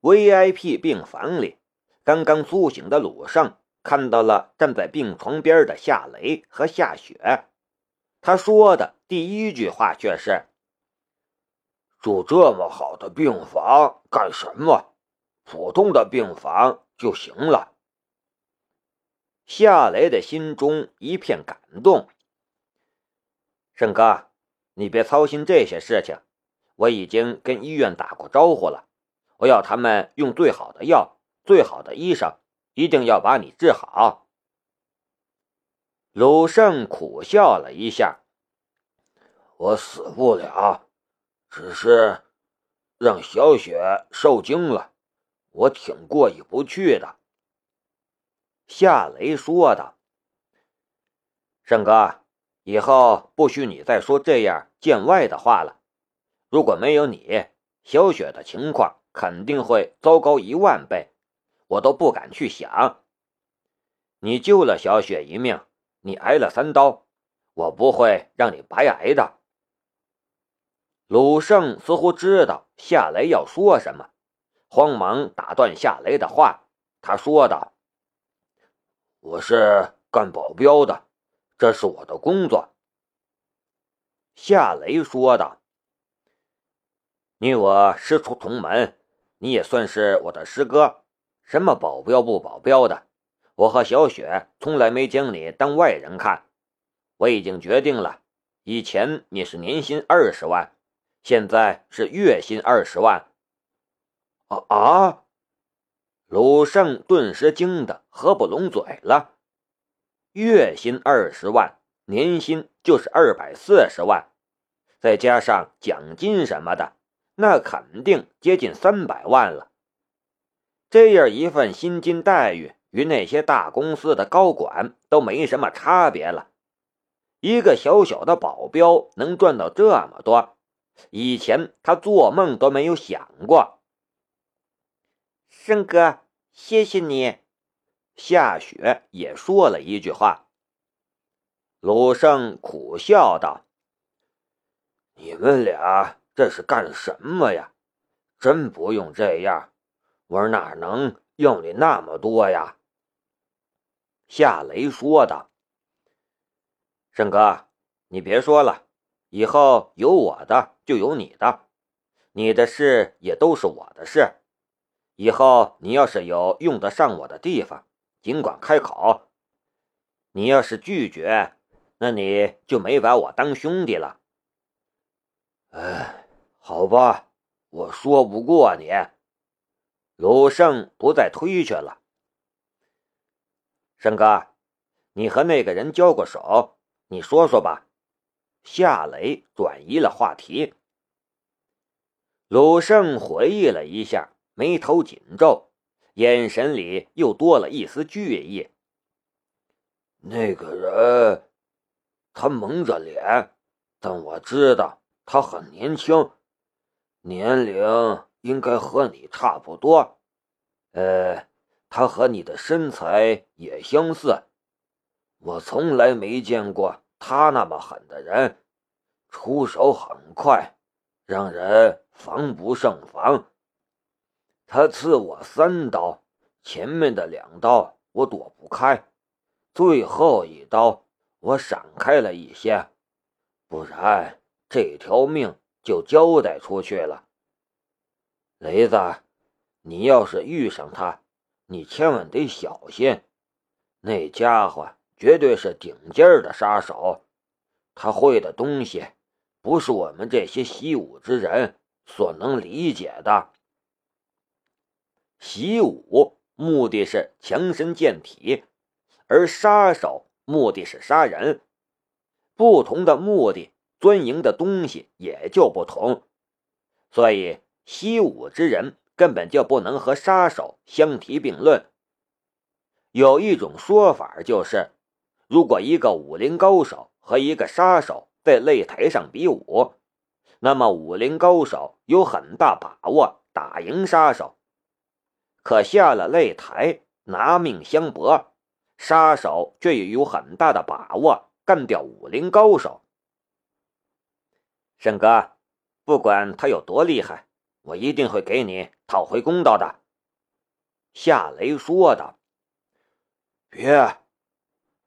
VIP 病房里，刚刚苏醒的鲁胜看到了站在病床边的夏雷和夏雪。他说的第一句话却是：“住这么好的病房干什么？普通的病房就行了。”夏雷的心中一片感动。胜哥，你别操心这些事情，我已经跟医院打过招呼了，我要他们用最好的药、最好的医生，一定要把你治好。鲁胜苦笑了一下：“我死不了，只是让小雪受惊了，我挺过意不去的。”夏雷说道：“胜哥，以后不许你再说这样见外的话了。如果没有你，小雪的情况肯定会糟糕一万倍，我都不敢去想。你救了小雪一命，你挨了三刀，我不会让你白挨的。”鲁胜似乎知道夏雷要说什么，慌忙打断夏雷的话，他说道。我是干保镖的，这是我的工作。”夏雷说道。“你我师出同门，你也算是我的师哥。什么保镖不保镖的，我和小雪从来没将你当外人看。我已经决定了，以前你是年薪二十万，现在是月薪二十万。”啊啊！鲁胜顿时惊得合不拢嘴了，月薪二十万，年薪就是二百四十万，再加上奖金什么的，那肯定接近三百万了。这样一份薪金待遇，与那些大公司的高管都没什么差别了。一个小小的保镖能赚到这么多，以前他做梦都没有想过。胜哥，谢谢你。夏雪也说了一句话。鲁胜苦笑道：“你们俩这是干什么呀？真不用这样，我哪能要你那么多呀？”夏雷说道：“胜哥，你别说了，以后有我的就有你的，你的事也都是我的事。”以后你要是有用得上我的地方，尽管开口。你要是拒绝，那你就没把我当兄弟了。哎，好吧，我说不过你。鲁胜不再推却了。胜哥，你和那个人交过手？你说说吧。夏雷转移了话题。鲁胜回忆了一下。眉头紧皱，眼神里又多了一丝惧意。那个人，他蒙着脸，但我知道他很年轻，年龄应该和你差不多。呃，他和你的身材也相似。我从来没见过他那么狠的人，出手很快，让人防不胜防。他刺我三刀，前面的两刀我躲不开，最后一刀我闪开了一些，不然这条命就交代出去了。雷子，你要是遇上他，你千万得小心，那家伙绝对是顶尖的杀手，他会的东西不是我们这些习武之人所能理解的。习武目的是强身健体，而杀手目的是杀人。不同的目的，钻营的东西也就不同。所以，习武之人根本就不能和杀手相提并论。有一种说法就是，如果一个武林高手和一个杀手在擂台上比武，那么武林高手有很大把握打赢杀手。可下了擂台，拿命相搏，杀手却也有很大的把握干掉武林高手。沈哥，不管他有多厉害，我一定会给你讨回公道的。”夏雷说道。“别！”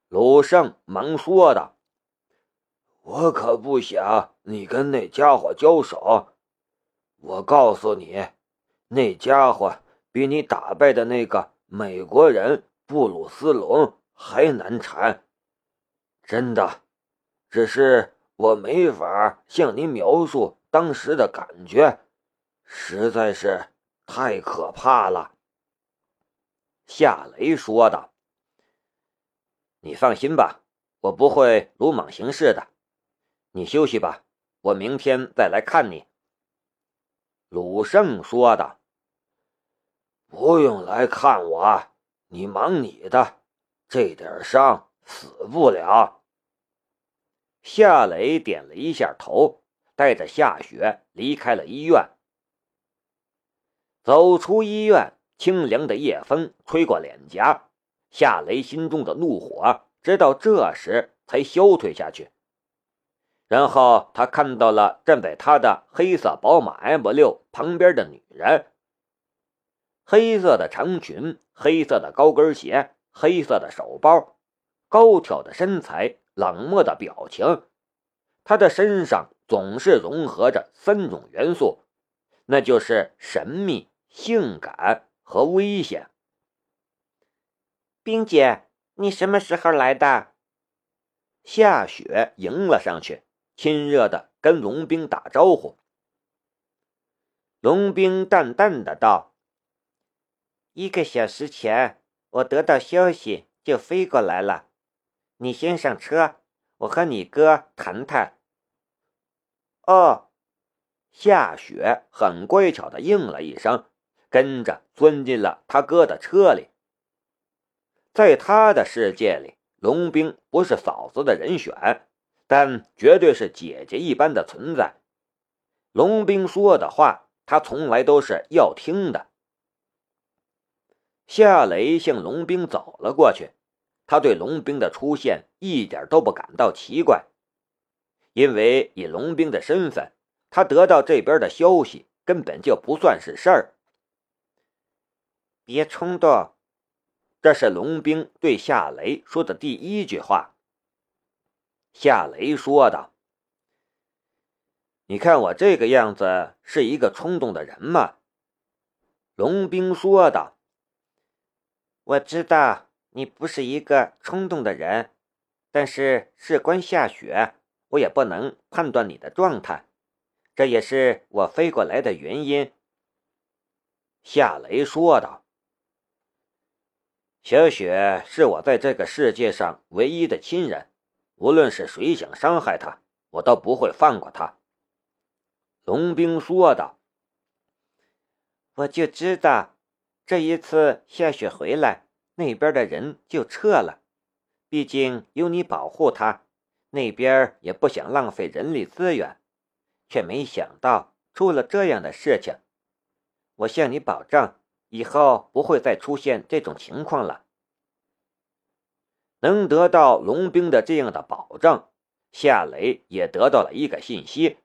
鲁胜忙说道，“我可不想你跟那家伙交手。我告诉你，那家伙比你打败的那个美国人布鲁斯龙还难缠。真的，只是我没法向您描述当时的感觉，实在是太可怕了。”夏雷说道。“你放心吧，我不会鲁莽行事的。你休息吧，我明天再来看你。”鲁胜说道。“不用来看我，你忙你的，这点伤死不了。”夏雷点了一下头，带着夏雪离开了医院。走出医院。清凉的夜风吹过脸颊，夏雷心中的怒火直到这时才消退下去。然后他看到了站在他的黑色宝马 M 六旁边的女人，黑色的长裙，黑色的高跟鞋，黑色的手包，高挑的身材，冷漠的表情。他的身上总是融合着三种元素，那就是神秘、性感。和危险，冰姐，你什么时候来的？夏雪迎了上去，亲热的跟龙兵打招呼。龙兵淡淡的道：“一个小时前，我得到消息就飞过来了。你先上车，我和你哥谈谈。”哦，夏雪很乖巧的应了一声。跟着钻进了他哥的车里。在他的世界里，龙兵不是嫂子的人选，但绝对是姐姐一般的存在。龙兵说的话，他从来都是要听的。夏雷向龙兵走了过去，他对龙兵的出现一点都不感到奇怪，因为以龙兵的身份，他得到这边的消息根本就不算是事儿。别冲动，这是龙兵对夏雷说的第一句话。夏雷说道：“你看我这个样子是一个冲动的人吗？”龙兵说道：“我知道你不是一个冲动的人，但是事关夏雪，我也不能判断你的状态，这也是我飞过来的原因。”夏雷说道。小雪是我在这个世界上唯一的亲人，无论是谁想伤害她，我都不会放过她。”龙兵说道。“我就知道，这一次夏雪回来，那边的人就撤了。毕竟有你保护他，那边也不想浪费人力资源，却没想到出了这样的事情。我向你保证。”以后不会再出现这种情况了。能得到龙兵的这样的保证，夏雷也得到了一个信息，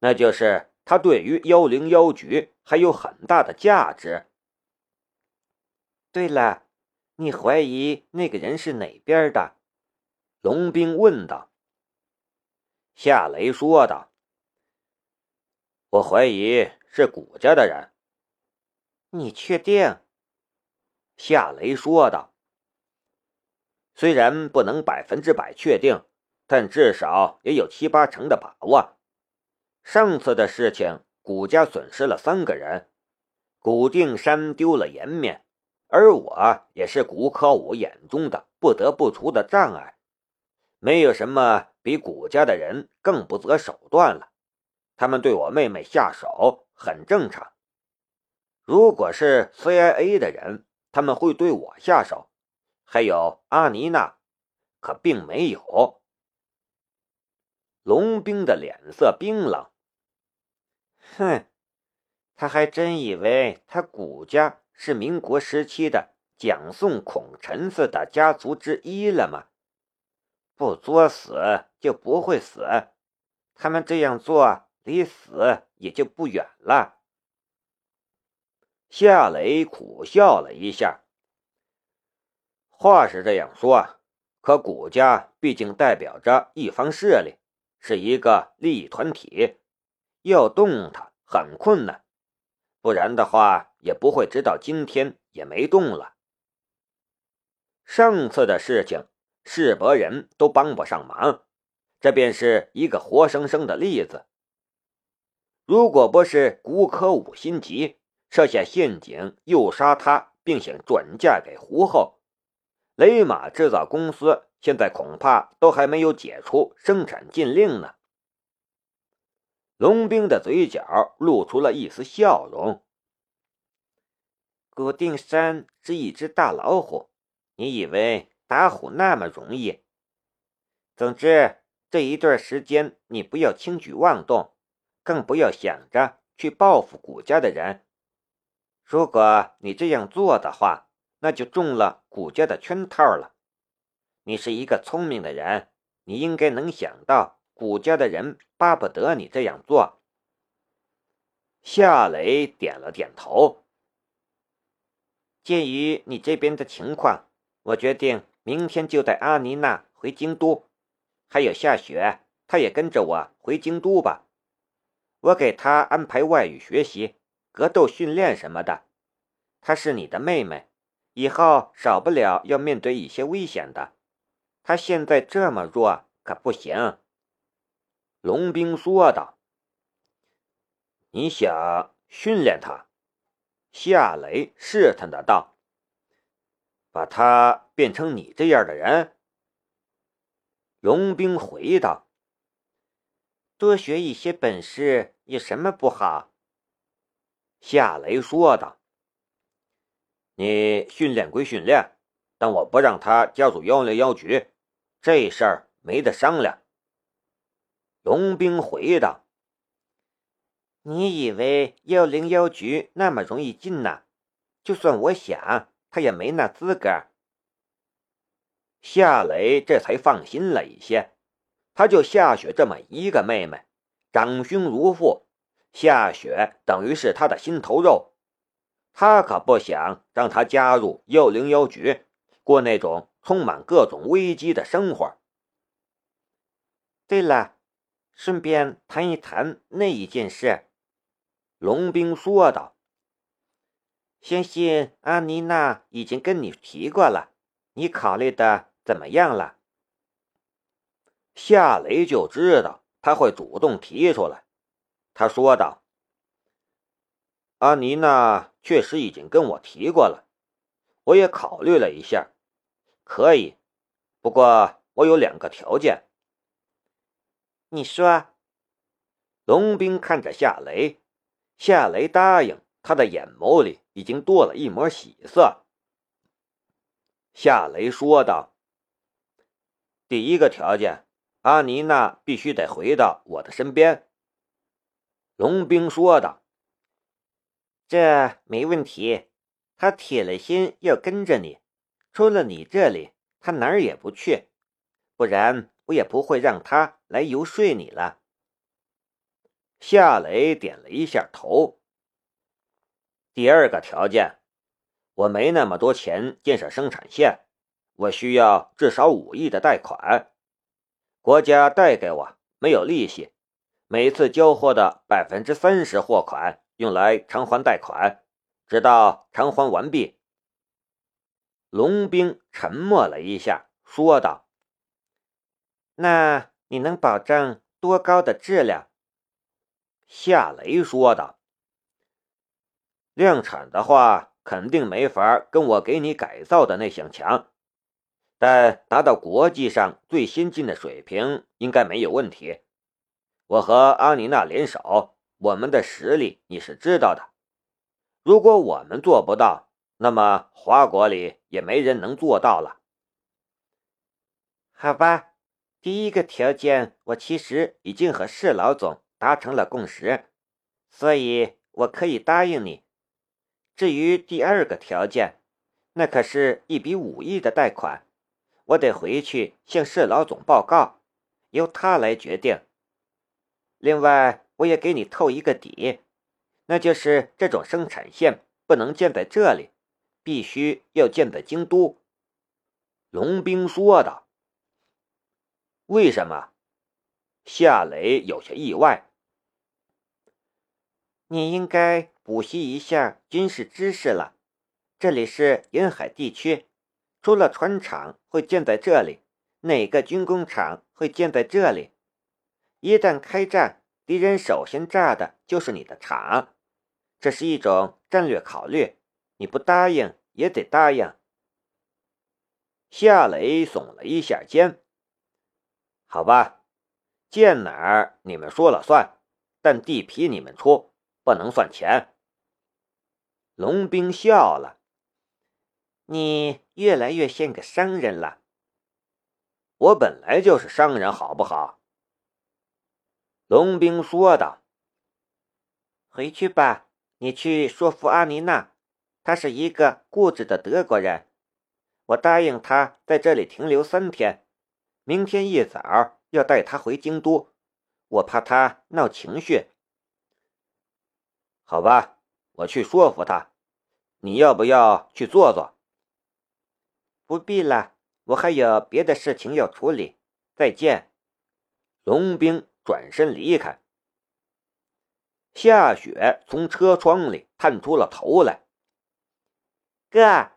那就是他对于幺零幺局还有很大的价值。对了，你怀疑那个人是哪边的？龙兵问道。夏雷说道：“我怀疑是谷家的人。”你确定？夏雷说道：“虽然不能百分之百确定，但至少也有七八成的把握。上次的事情，谷家损失了三个人，谷定山丢了颜面，而我也是古可武眼中的不得不除的障碍。没有什么比古家的人更不择手段了。他们对我妹妹下手很正常。”如果是 CIA 的人，他们会对我下手。还有阿妮娜，可并没有。龙兵的脸色冰冷。哼，他还真以为他古家是民国时期的蒋宋孔陈四的家族之一了吗？不作死就不会死，他们这样做离死也就不远了。夏雷苦笑了一下。话是这样说，可谷家毕竟代表着一方势力，是一个利益团体，要动它很困难。不然的话，也不会直到今天也没动了。上次的事情，世伯人都帮不上忙，这便是一个活生生的例子。如果不是古可武心急，设下陷阱诱杀他，并想转嫁给胡后，雷马制造公司现在恐怕都还没有解除生产禁令呢。龙兵的嘴角露出了一丝笑容。古定山是一只大老虎，你以为打虎那么容易？总之，这一段时间你不要轻举妄动，更不要想着去报复古家的人。如果你这样做的话，那就中了古家的圈套了。你是一个聪明的人，你应该能想到。古家的人巴不得你这样做。夏雷点了点头。鉴于你这边的情况，我决定明天就带阿妮娜回京都，还有夏雪，她也跟着我回京都吧。我给她安排外语学习、格斗训练什么的。她是你的妹妹，以后少不了要面对一些危险的。她现在这么弱，可不行。龙兵说道：“你想训练他？”夏雷试探的道：“把他变成你这样的人？”龙兵回道：“多学一些本事有什么不好？”夏雷说道：“你训练归训练，但我不让他加入幺零幺局，这事儿没得商量。”龙兵回道：“你以为幺零幺局那么容易进呢？就算我想，他也没那资格。”夏雷这才放心了一些。他就夏雪这么一个妹妹，长兄如父，夏雪等于是他的心头肉。他可不想让他加入幺零幺局，过那种充满各种危机的生活。对了。顺便谈一谈那一件事，龙兵说道：“相信阿妮娜已经跟你提过了，你考虑的怎么样了？”夏雷就知道他会主动提出来，他说道：“阿妮娜确实已经跟我提过了，我也考虑了一下，可以，不过我有两个条件。”你说，龙兵看着夏雷，夏雷答应，他的眼眸里已经多了一抹喜色。夏雷说道：“第一个条件，阿妮娜必须得回到我的身边。”龙兵说道：“这没问题，他铁了心要跟着你，除了你这里，他哪儿也不去，不然。”我也不会让他来游说你了。夏雷点了一下头。第二个条件，我没那么多钱建设生产线，我需要至少五亿的贷款，国家贷给我，没有利息，每次交货的百分之三十货款用来偿还贷款，直到偿还完毕。龙兵沉默了一下，说道。那你能保证多高的质量？夏雷说道：“量产的话，肯定没法跟我给你改造的那项强，但达到国际上最先进的水平，应该没有问题。我和阿妮娜联手，我们的实力你是知道的。如果我们做不到，那么华国里也没人能做到了。好吧。”第一个条件，我其实已经和市老总达成了共识，所以我可以答应你。至于第二个条件，那可是一笔五亿的贷款，我得回去向释老总报告，由他来决定。另外，我也给你透一个底，那就是这种生产线不能建在这里，必须要建在京都。”龙兵说道。“为什么？”夏雷有些意外。“你应该补习一下军事知识了。这里是沿海地区，除了船厂会建在这里，哪个军工厂会建在这里？一旦开战，敌人首先炸的就是你的厂，这是一种战略考虑。你不答应也得答应。夏雷耸了一下肩。好吧，建哪儿你们说了算，但地皮你们出，不能算钱。龙兵笑了。你越来越像个商人了。我本来就是商人，好不好？龙兵说道：“回去吧，你去说服阿妮娜。他是一个固执的德国人。我答应他在这里停留三天，明天一早要带他回京都。我怕他闹情绪。好吧，我去说服他。你要不要去坐坐？不必了，我还有别的事情要处理。再见，龙兵。”转身离开。夏雪从车窗里探出了头来：“哥，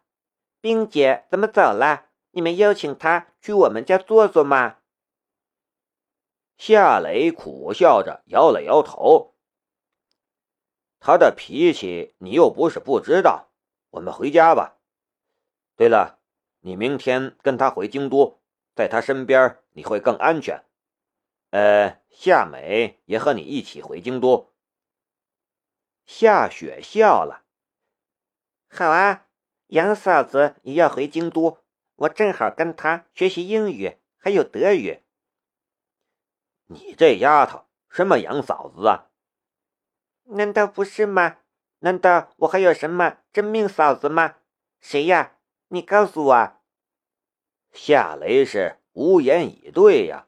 冰姐怎么走了？你们邀请她去我们家坐坐吗？”夏雷苦笑着摇了摇头：“他的脾气你又不是不知道。我们回家吧。对了，你明天跟他回京都，在他身边你会更安全。”呃，夏美也和你一起回京都。夏雪笑了。好啊，杨嫂子也要回京都，我正好跟她学习英语，还有德语。你这丫头，什么杨嫂子啊？难道不是吗？难道我还有什么真命嫂子吗？谁呀？你告诉我。夏雷是无言以对呀。